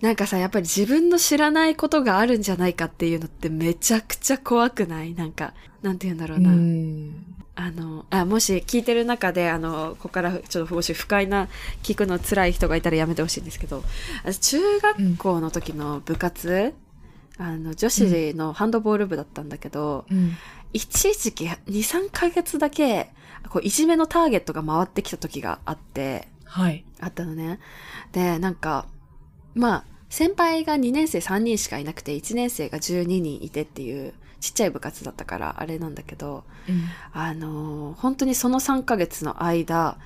なんかさ、やっぱり自分の知らないことがあるんじゃないかっていうのってめちゃくちゃ怖くない？なんか、なんて言うんだろうな。うん。あの、あ、もし聞いてる中で、あの、ここからちょっともし不快な聞くの辛い人がいたらやめてほしいんですけど、私中学校の時の部活、あの、女子のハンドボール部だったんだけど、うん。一時期2、3ヶ月だけ、こう、いじめのターゲットが回ってきた時があって、はい。あったのね。で、なんか、まあ、先輩が2年生3人しかいなくて、1年生が12人いてっていう、ちっちゃい部活だったから、あれなんだけど、うん。あのー本当にその3ヶ月の間、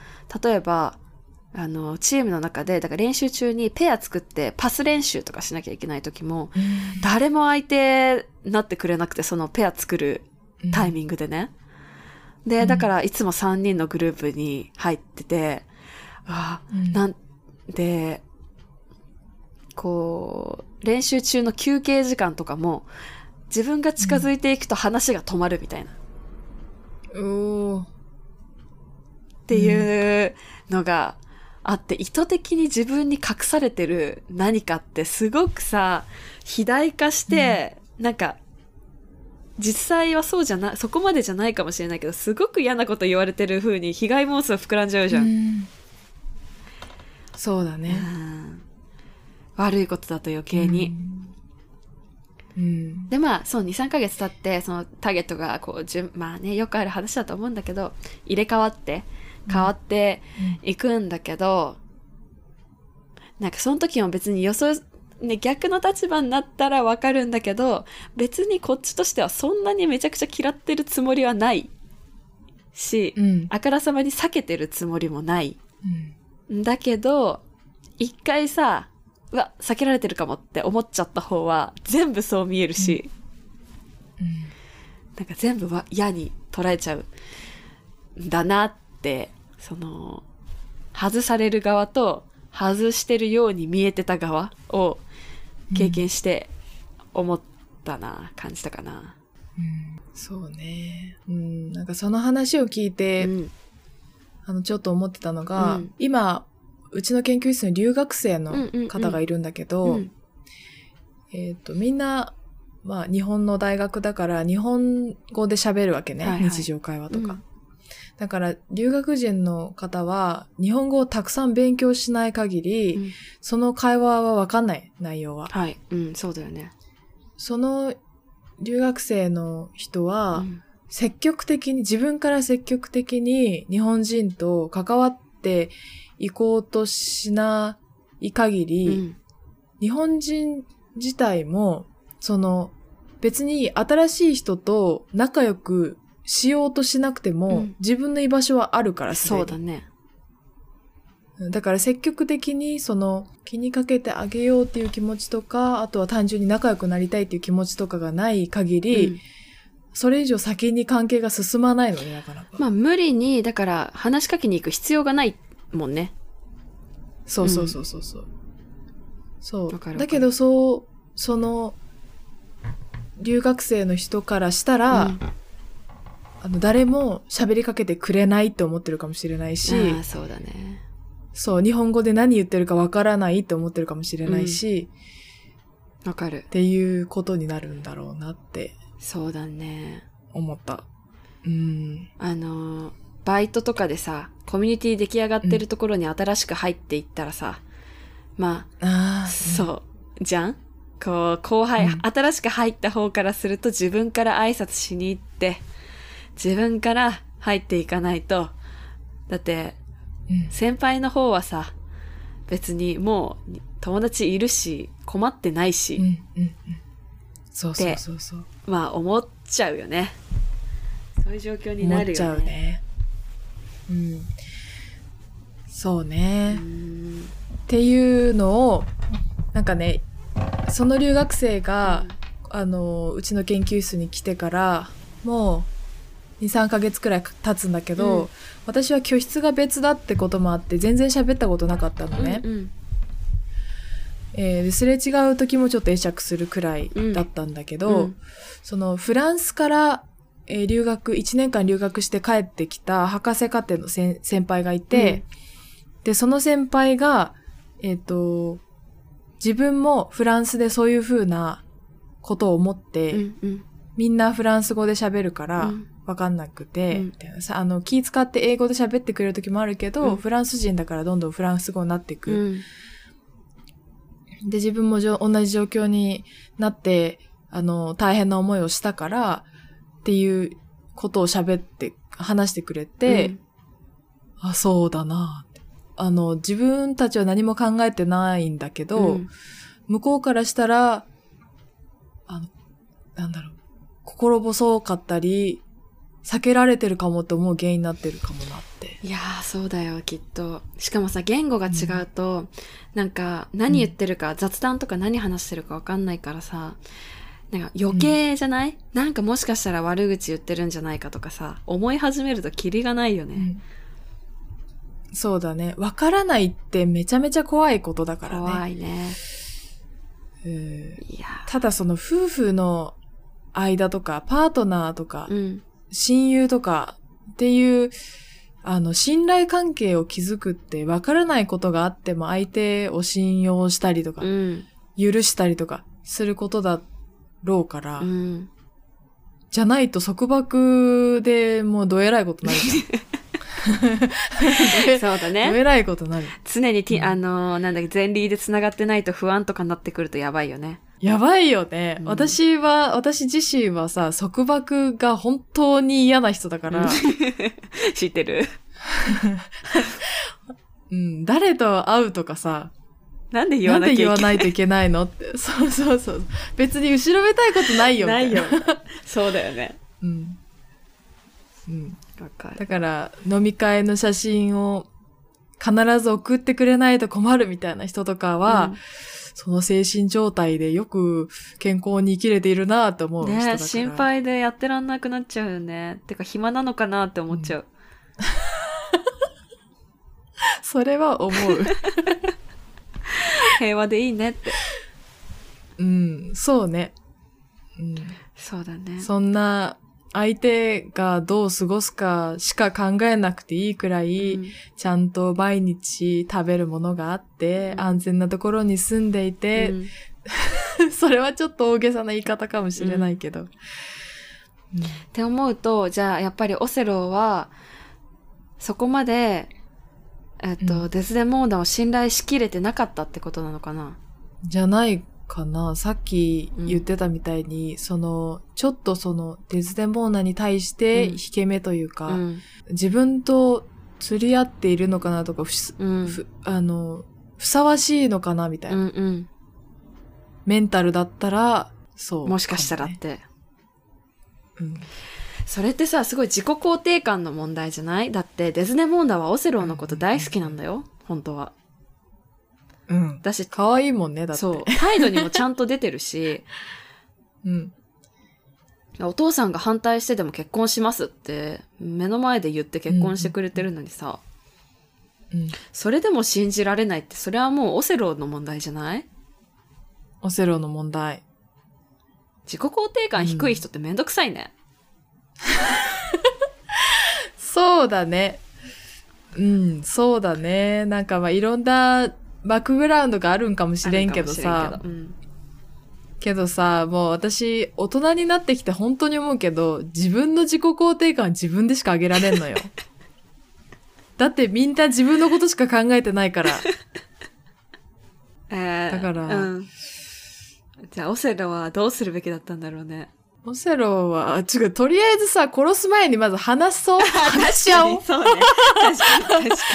例えば、あの、チームの中で、だから練習中にペア作ってパス練習とかしなきゃいけない時も、誰も相手なってくれなくて、そのペア作るタイミングでね。で、うんだからいつも3人のグループに入ってて、あうんなんで、こう、練習中の休憩時間とかも、自分が近づいていくと話が止まるみたいな。おーっていうのがあって、意図的に自分に隠されてる何かってすごくさ、肥大化して、なんか、実際はそうじゃな、そこまでじゃないかもしれないけど、すごく嫌なこと言われてる風に被害妄想膨らんじゃうじゃん。うんそうだね。うん悪いことだと余計に。うん。で、まあ、そう、2、3ヶ月経って、そのターゲットが、こう、順、まあね、よくある話だと思うんだけど、入れ替わって、変わっていくんだけど、なんかその時も別に予想、ね、逆の立場になったらわかるんだけど、別にこっちとしてはそんなにめちゃくちゃ嫌ってるつもりはないし、うん。あからさまに避けてるつもりもない。うん。だけど、一回さ、うわ、避けられてるかもって思っちゃった方は、全部そう見えるし、なんか全部は嫌に捉えちゃうんだなって、その、外される側と、外してるように見えてた側を経験して思ったな、感じたかな。うんそうね。うん。なんかその話を聞いて、うん。あの、ちょっと思ってたのが、うん今、うちの研究室に留学生の方がいるんだけど、うん。えっ、と、みんな、まあ、日本の大学だから、日本語で喋るわけね。はいはい日常会話とか。うんだから、留学人の方は、日本語をたくさん勉強しない限り、うんその会話はわかんない、内容は。はい。うん、そうだよね。その留学生の人は、うん積極的に、自分から積極的に日本人と関わっていこうとしない限り、うん日本人自体も、その、別に新しい人と仲良くしようとしなくても、うん自分の居場所はあるからそうだね。だから積極的にその気にかけてあげようっていう気持ちとか、あとは単純に仲良くなりたいっていう気持ちとかがない限り、うんそれ以上先に関係が進まないのね、なかなか。まあ無理に、だから話しかけに行く必要がないもんね。そうそうそうそうそう。そう。だけどそう、その、留学生の人からしたら、うんあの、誰も喋りかけてくれないって思ってるかもしれないし、そうだね。そう、日本語で何言ってるかわからないって思ってるかもしれないし、わかるっ。ていうことになるんだろうなってそうだね。思った。うん。あのー、バイトとかでさ、コミュニティ出来上がってるところに新しく入っていったらさ、まあ、ああ、そう、じゃん？こう、後輩、うん新しく入った方からすると自分から挨拶しに行って、自分から入っていかないと、だって、うん。先輩の方はさ、別にもう友達いるし、困ってないし、うん、うん、うん。そうそうそうそう。まあ思っちゃうよね。そういう状況になるよね。ね。うん。そうね。うん。っていうのを、なんかね、その留学生が、あの、うちの研究室に来てから、もう、2、3ヶ月くらい経つんだけど、うん私は居室が別だってこともあって、全然喋ったことなかったのね。うんうんえーですれ違う時もちょっと会釈するくらいだったんだけど、うんそのフランスから、えー留学、1年間留学して帰ってきた博士課程の先先輩がいて、で、その先輩が、えっ、と、自分もフランスでそういう風なことを思って、うんうん。みんなフランス語で喋るからうん。わかんなくて、うん。あの気使って英語で喋ってくれる時もあるけど、うん。フランス人だからどんどんフランス語になっていく。うん。で、自分もじょ同じ状況になって、あの、大変な思いをしたから、っていうことを喋って、話してくれて、うんあ、そうだなあの、自分たちは何も考えてないんだけど、うん向こうからしたら、あの、なんだろう、心細かったり、避けられてるかもって思う原因になってるかもなって。いやー、そうだよ、きっと。しかもさ、言語が違うと、なんか、何言ってるか、雑談とか何話してるかわかんないからさ、なんか余計じゃない、なんかもしかしたら悪口言ってるんじゃないかとかさ、思い始めるとキリがないよね。うんそうだね。わからないってめちゃめちゃ怖いことだからね。怖いね。ただその夫婦の間とか、パートナーとかー、うん。親友とかっていう、あの、信頼関係を築くって分からないことがあっても相手を信用したりとかう、ん。許したりとかすることだろうから、うん。じゃないと束縛でもうどえらいことになるじゃん。そうだどね。えらいことになる。常にティ、うんあのーなんだっけ、前輪で繋がってないと不安とかなってくるとやばいよね。やばいよね。うん私は、私自身はさ、束縛が本当に嫌な人だから、知ってる？うん、誰と会うとかさ、なんで言わなきゃいけない？ないといけないの？って。そうそうそう。別に後ろめたいことないよ。ないよ。そうだよね。うん。うん。わかる。だから、飲み会の写真を必ず送ってくれないと困るみたいな人とかは、うんその精神状態でよく健康に生きれているなと思う。ね心配でやってらんなくなっちゃうよね。てか暇なのかなって思っちゃう。それは思う。平和でいいねって。うん、そうね。うん。そうだね。そんな相手がどう過ごすかしか考えなくていいくらい、うんちゃんと毎日食べるものがあって、うん安全なところに住んでいて、うん それはちょっと大げさな言い方かもしれないけど。って思うと、じゃあやっぱりオセロは、そこまで、えっと、うんデスデモーダを信頼しきれてなかったってことなのかな？じゃないかな。さっき言ってたみたいに、その、ちょっとその、デズデモーナに対してうん引け目というか、うん。自分と釣り合っているのかなとか、うん。ふあの、ふさわしいのかなみたいうな。んうん。メンタルだったら、そう、もしかしたらっねて。うんそれってさ、すごい自己肯定感の問題じゃない？だって、デズネモンダはオセロのこと大好きなんだよ。本当は。うん。だし、可愛いもんね、だって。そう。態度にもちゃんと出てるし、うん。お父さんが反対してでも結婚しますって、目の前で言って結婚してくれてるのにさ、うん。それでも信じられないって、それはもうオセロの問題じゃない？オセロの問題。自己肯定感低い人ってめんどくさいね。そうだね。うん、そうだね。なんかまあいろんなバックグラウンドがあるんかもしれんけどさしれん。けどうんけどさ、もう私、大人になってきて本当に思うけど、自分の自己肯定感は自分でしか上げられんのよ。だってみんな自分のことしか考えてないから。えーだからうん。じゃあ、オセロはどうするべきだったんだろうね。オセロは、違う、とりあえずさ、殺す前にまず話そう。話し合おう。そうね。確かに、確か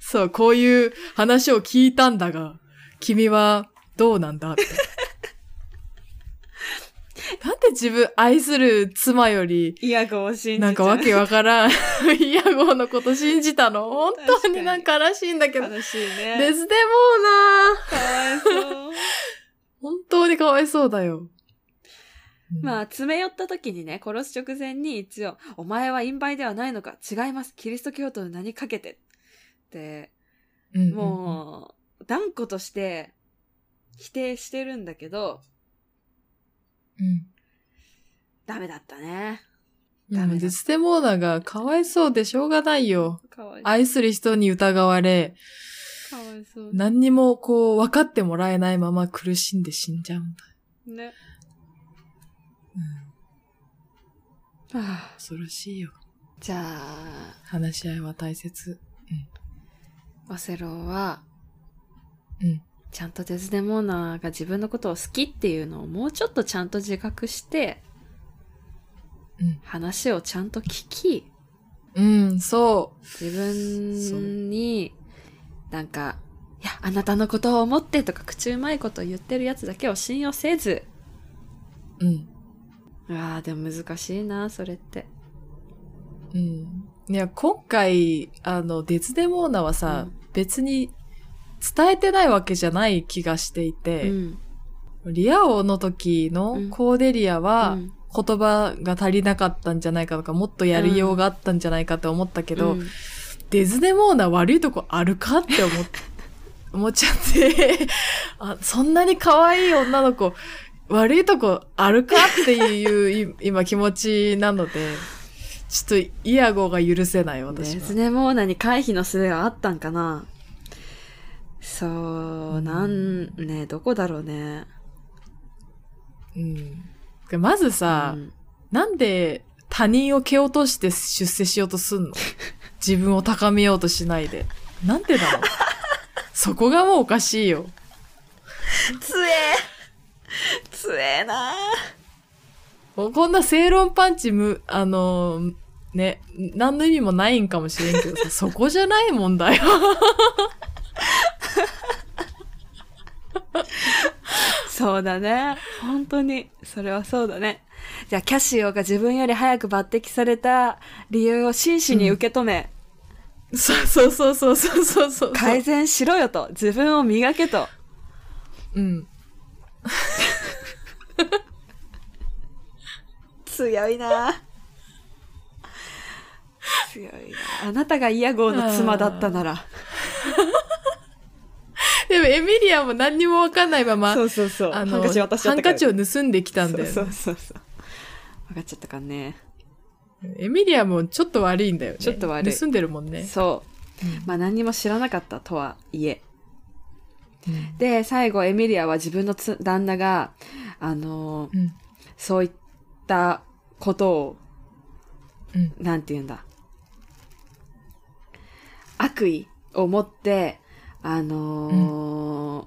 そう、こういう話を聞いたんだが、君はどうなんだって。なんで自分愛する妻より、に。イヤゴを信じなんかわけわからん、イヤゴーのこと信じたの？本当になんか悲しいんだけど。悲しいね。デスデモーなかわいそう。本当にかわいそうだよ。まあ、詰め寄った時にね、殺す直前に一応、お前は陰媒ではないのか違います。キリスト教徒の名にかけて。って、うん、もう、断固として否定してるんだけど、うん。ダメだったね。うん。ダメだデスデモーナがかわいそうでしょうがないよ。かわいそう。愛する人に疑われ、かわいそう。何にもこう分かってもらえないまま苦しんで死んじゃうんだ。ね。うん。はあ恐ろしいよ。じゃあ、話し合いは大切。オセロは、うん。ちゃんとデズデモーナが自分のことを好きっていうのをもうちょっとちゃんと自覚して、うん。話をちゃんと聞き、うん、そ自分に、なんか、いや、あなたのことを思ってとか口うまいこと言ってるやつだけを信用せず、う。うん。うわあでも難しいな、それって。うん。いや、今回、あの、デズデモーナはさ、うん別に伝えてないわけじゃない気がしていうて、ん。リア王の時のうんコーデリアは、うん言葉が足りなかったんじゃないかとか、もっとやりようがあったんじゃないかって思ったけど、うんデズデモーナ悪いとこあるかって思っ思っちゃって あ、そんなに可愛い女の子、悪いとこあるかっていうい今気持ちなので、ちょっとイヤゴが許せない私は。デズデモーナに回避の術があったんかなそう、なん、ね、どこだろうね。うん。まずさ、うんなんで他人を蹴落として出世しようとすんの？自分を高めようとしないで。なんでなの そこがもうおかしいよ。つえつえなもうこんな正論パンチむ、あのーね、何の意味もないんかもしれんけどさ、そこじゃない問題よ。そうだね。本当に。それはそうだね。じゃあ、キャシオが自分より早く抜擢された理由を真摯に受け止め、そうそうそうそうそうそうそう。改善しろよと。自分を磨けと。うん。強いな強いなあなたがイヤゴーの妻だったなら。でもエミリアも何にもわかんないまま、うそうそあの、ハンカチ渡しちゃハンったからカチを盗んできたんだよね、そうそうそうそう。分かっちゃったかね。エミリアもちょっと悪いんだよね。ちょっと悪い盗んでるもんね。そう。うんまあ何にも知らなかったとはいえ。うんで、最後エミリアは自分のつ旦那が、あのーうん。そういったことを、うん。なんて言うんだ。悪意を持って、あのー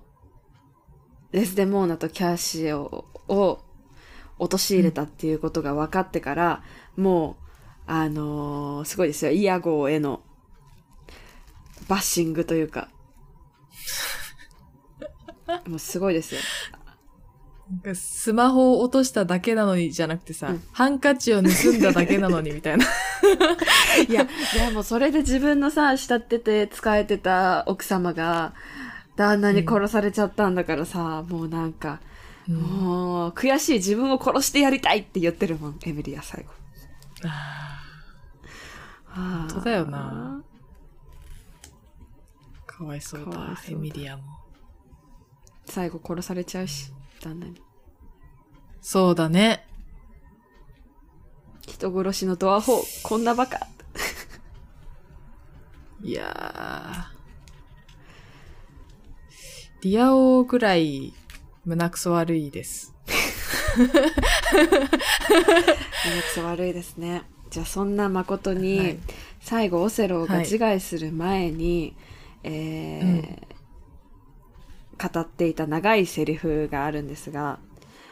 デスデモーナとキャシオを陥れたっていうことが分かってから、もう、あのーすごいですよ。イヤゴーへのバッシングというか。もうすごいですよ。スマホを落としただけなのにじゃなくてさ、うんハンカチを盗んだだけなのにみたいな。いや、でもそれで自分のさ、慕ってて使えてた奥様が、旦那に殺されちゃったんだからさ、もうなんか、うんもう、悔しい自分を殺してやりたいって言ってるもん、エミリア最後。あ本当だよな。ーかわいそうだかわいそうだエミリアも。最後殺されちゃうし、そうだね。人殺しのドアホー、こんなバカ。いやー。リア王ぐらい胸くそ悪いです。めんどくそ悪いですね。じゃあそんな誠に、はい最後オセロがはい自害する前に、えー語っていた長いセリフがあるんですが、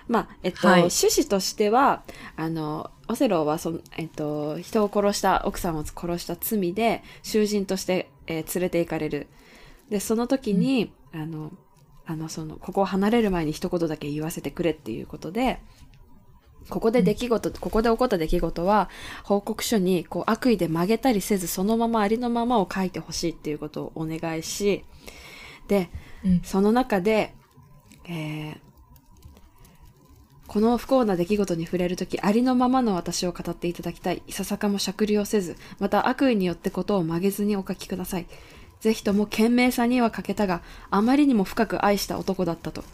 まあ、えっと、はい。趣旨としては、あの、オセロはその、えっと、人を殺した、奥さんを殺した罪で、囚人として、えー連れて行かれる。で、その時に、あの、あの、その、ここを離れる前に一言だけ言わせてくれっていうことで、ここで出来事、ここで起こった出来事は、報告書にこう悪意で曲げたりせず、そのままありのままを書いてほしいっていうことをお願いし、で、その中で、えーこの不幸な出来事に触れるとき、ありのままの私を語っていただきたい。いささかもしゃくりをせず、また悪意によってことを曲げずにお書きください。ぜひとも賢明さには欠けたが、あまりにも深く愛した男だったと。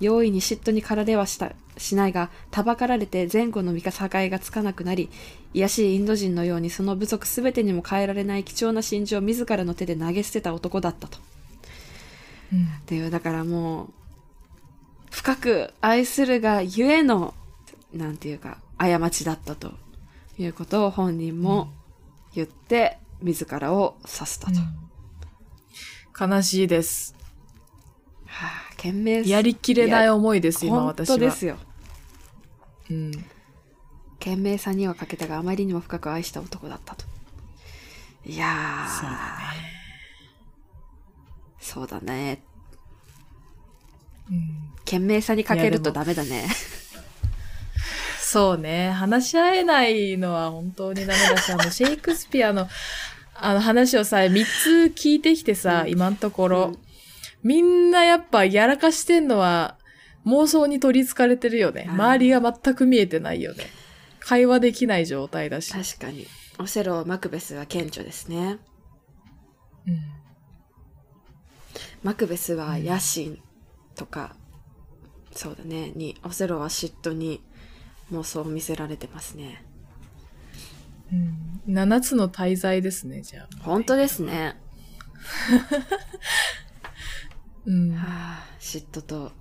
容易に嫉妬に駆られはした、しないが、たばかられて前後の見境がつかなくなり、卑しいインド人のようにその部族すべてにも変えられない貴重な真珠を自らの手で投げ捨てた男だったと。っていう、だからもう、深く愛するがゆえの、なんていうか、過ちだったということを本人も言って、自らを刺したと。悲しいです。はあ、懸命やりきれない思いです、今本私は。当ですよ。うん。懸命さにはかけたがあまりにも深く愛した男だったと。いやー。そうだね。そうだね。うん懸命さにかけるとダメだね。そうね。話し合えないのは本当にダメだし、あの、シェイクスピアの、あの話をさ、3つ聞いてきてさ、うん今のところ、うんみんなやっぱやらかしてんのは妄想に取り憑かれてるよね。うん周りが全く見えてないよね。会話できない状態だし。確かに。オセロ、マクベスは顕著ですね。うんマクベスは野心とか、そうだね、に、オセロは嫉妬に妄想を見せられてますね。うん、7つの大罪ですね、じゃあ。本当ですね。うん。はあ、嫉妬と、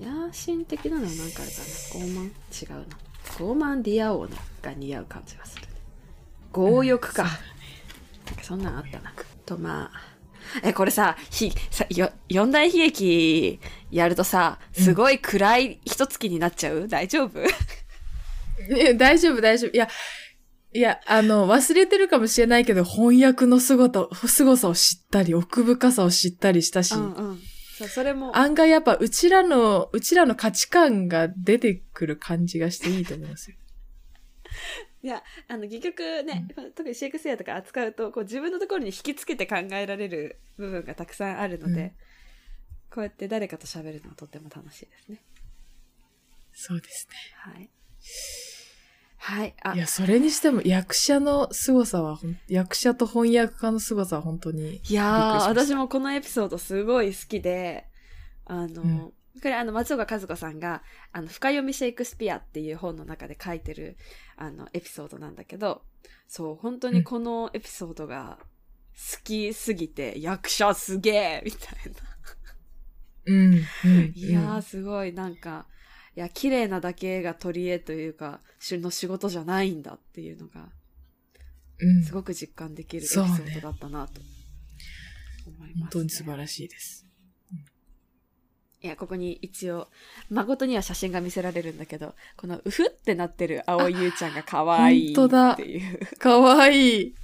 野心的なのは何かあるかな？傲慢？違うな。傲慢リア王のが似合う感じがするね。強欲か。なんかそんなんあったな。と、まあ、え、これさ、ひ、さ、よ、四大悲劇やるとさ、すごい暗い一月になっちゃう？大丈夫？え大丈夫、大丈夫。いや、いや、あの、忘れてるかもしれないけど、翻訳の姿、凄さを知ったり、奥深さを知ったりしたし、うんうん。そう、それも、案外やっぱ、うちらの、うちらの価値観が出てくる感じがしていいと思いますよ。いや、あの、戯曲ね、特にシェイクスピアとか扱うと、こう自分のところに引きつけて考えられる部分がたくさんあるので、うんこうやって誰かと喋るのはとっても楽しいですね。そうですはい。はい。あね。い、や、それにしても役者の凄さは役者と翻訳家の凄さは本当に。しー、ました私もこのエピソードすごい好きで、あの、うんこれあの、松岡和子さんが、あの、深読みシェイクスピアっていう本の中で書いてる、あの、エピソードなんだけど、そう、本当にこのエピソードが好きすぎて、役者すげえみたいな。うん。うん。いやー、すごい、なんか、いや、綺麗なだけが取り柄というか、しの仕事じゃないんだっていうのが、うん。すごく実感できるエピソードだったなと思います、本当に素晴らしいです。いや、ここに一応、誠には写真が見せられるんだけど、このうふってなってる青井優ちゃんが可愛いっていう。かわいい。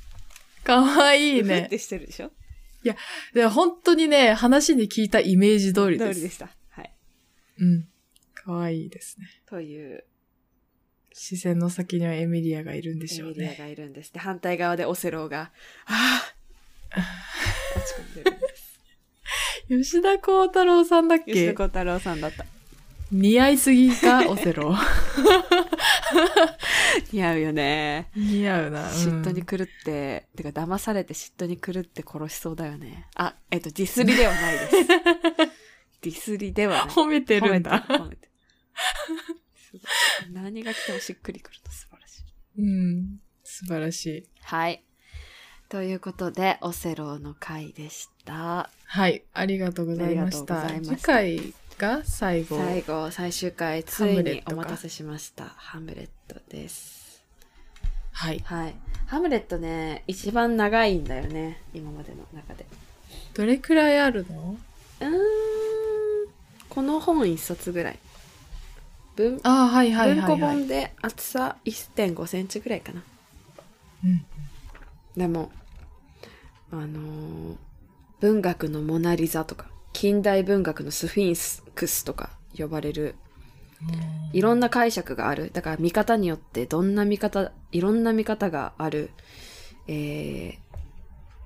かわいいうねふっ。てしてるでしょ？で本当にね、話に聞いたイメージ通りです。通りでした。はい。うん。かわいいですね。という、視線の先にはエミリアがいるんでしょうエミリアね。がいるんです。で、反対側でオセローが、ああ 落ち込んでる。吉田幸太郎さんだっ吉田け幸太郎さんだった。似合いすぎか、オセロ。似合うよね。似合うな。うん嫉妬に狂って、てか騙されて嫉妬に狂って殺しそうだよね。あ、えっと、ディスりではないです。ディスりではない。褒めてるんだ。褒めて何が来てもしっくりくると素晴らしい。うん。素晴らしい。はい。ということで、オセロの回でした。はい。ありがとうございました。した次回が最後。最後、最終回、ついにお待たせしました。ハムレットです。はい。はい。ハムレットね、一番長いんだよね。今までの中で。どれくらいあるの？うーん。この本一冊ぐらい。文ああ、はいはいはい、はい。文庫本で厚さ1.5センチぐらいかな。うん。でも、あのー文学のモナリザとか、近代文学のスフィンクスとか呼ばれる、いろんな解釈がある。だから見方によってどんな見方、いろんな見方がある、えー、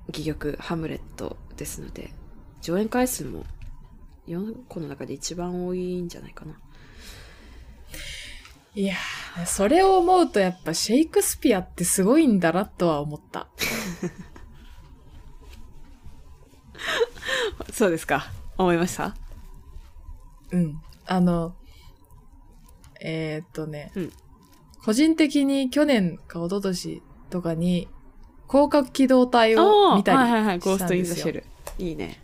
戯曲、ハムレットですので、上演回数も4個の中で一番多いんじゃないかな。いやー、それを思うとやっぱシェイクスピアってすごいんだなとは思った。そうですか。思いました？うん。あの、えーっとね、うん個人的に去年か一昨年とかに、広角機動隊を見たりはいはいはい、ゴースト・イン・ザ・したんですよ。シェル。いいね。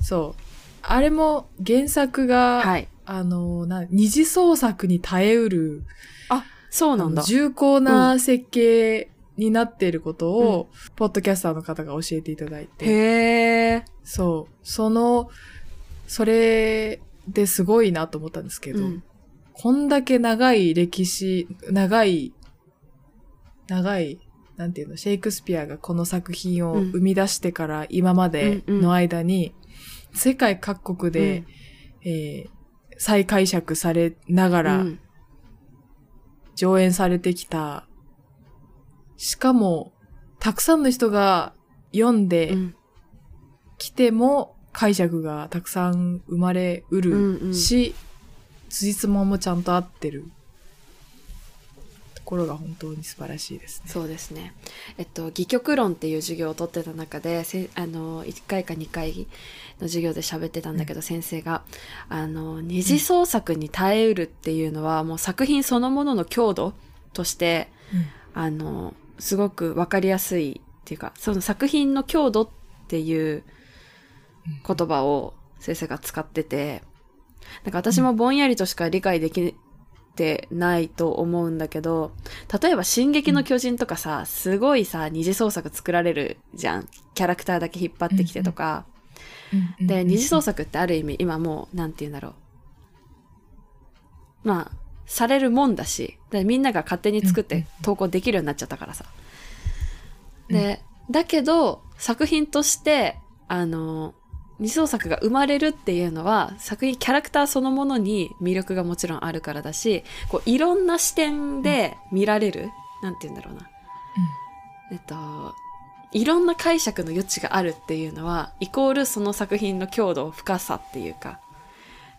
そう。あれも原作が、はい。あの、な、二次創作に耐えうる、そうなんだ。重厚な設計になっていることを、ポッドキャスターの方が教えていただいて。へえ。そう。その、それですごいなと思ったんですけど、うん。こんだけ長い歴史、長い、長い、なんていうの、シェイクスピアがこの作品をうん生み出してから今までの間に、世界各国で、えー再解釈されながらうん。上演されてきた、しかも、たくさんの人が読んでうん。きても解釈がたくさん生まれううんるうん。し、辻褄もちゃんと合ってる。ところが本当に素晴らしいですね。そうですね。えっと、戯曲論っていう授業を取ってた中で、せあの、1回か2回の授業で喋ってたんだけど、先生が、あの、二次創作に耐えうるっていうのは、もう作品そのものの強度として、あの、すごくわかりやすいっていうか、その作品の強度っていう言葉を先生が使ってて、なんか私もぼんやりとしか理解できてないと思うんだけど、例えば進撃の巨人とかさ、すごいさ、二次創作作られるじゃん。キャラクターだけ引っ張ってきてとか。うんで、二次創作ってある意味今もう、なんて言うんだろう。まあ、されるもんだし、でみんなが勝手に作って投稿できるようになっちゃったからさ。で、だけど、作品として、あの、二次創作が生まれるっていうのは、作品、キャラクターそのものに魅力がもちろんあるからだし、こう、いろんな視点で見られる、なんて言うんだろうな。えっと、いろんな解釈の余地があるっていうのは、イコールその作品の強度、深さっていうか、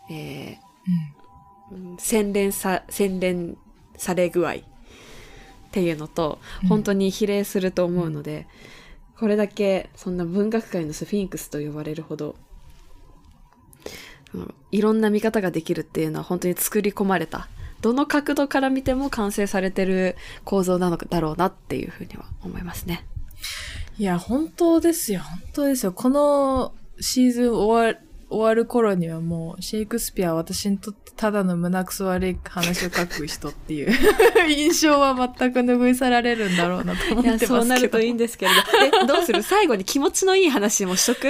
えーうん。洗練さ、洗練され具合っていうのと、うん。本当に比例すると思うので、これだけそんな文学界のスフィンクスと呼ばれるほど、いろんな見方ができるっていうのは本当に作り込まれた。どの角度から見ても完成されてる構造なのだろうなっていうふうには思いますね。いや、本当ですよ。本当ですよ。このシーズン終わ終わる頃にはもう、シェイクスピアは私にとってただの胸くそ悪い話を書く人っていう 印象は全く拭い去られるんだろうなと思ってますけど。そうなるといいんですけれど。え、どうする？最後に気持ちのいい話もしとく？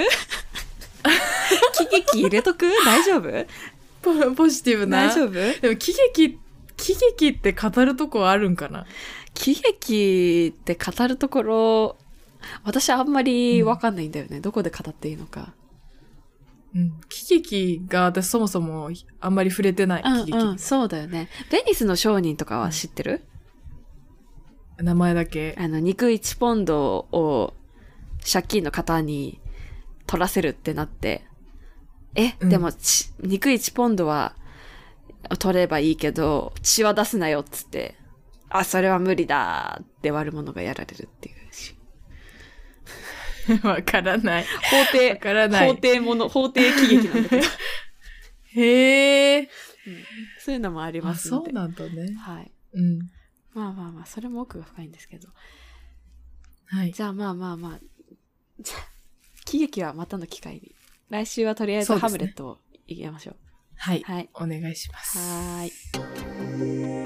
喜劇入れとく？大丈夫？ポポジティブな。大丈夫？でも喜劇、喜劇って語るとこあるんかな？喜劇って語るところ、私あんまりわかんないんだよね。どこで語っていいのか。うん。喜劇が私そもそもあんまり触れてない。喜劇。うんうん、そうだよね。ベニスの商人とかは知ってる、名前だけ。あの、肉1ポンドを借金の方に取らせるってなって、え、うんでもち、肉1ポンドは取ればいいけど、血は出すなよっつって、あ、それは無理だって悪者がやられるっていうし。わからない。法廷わ、からない法廷もの、法廷喜劇なんだけど、へえ。そういうのもありあ、ますので。そうなんだね。はい。うん。まあまあまあ、それも奥が深いんですけど。はい。じゃあまあまあまあ、じゃあ、喜劇はまたの機会に。来週はとりあえずハムレットを言いましょう。はい。はい。お願いします。はーい。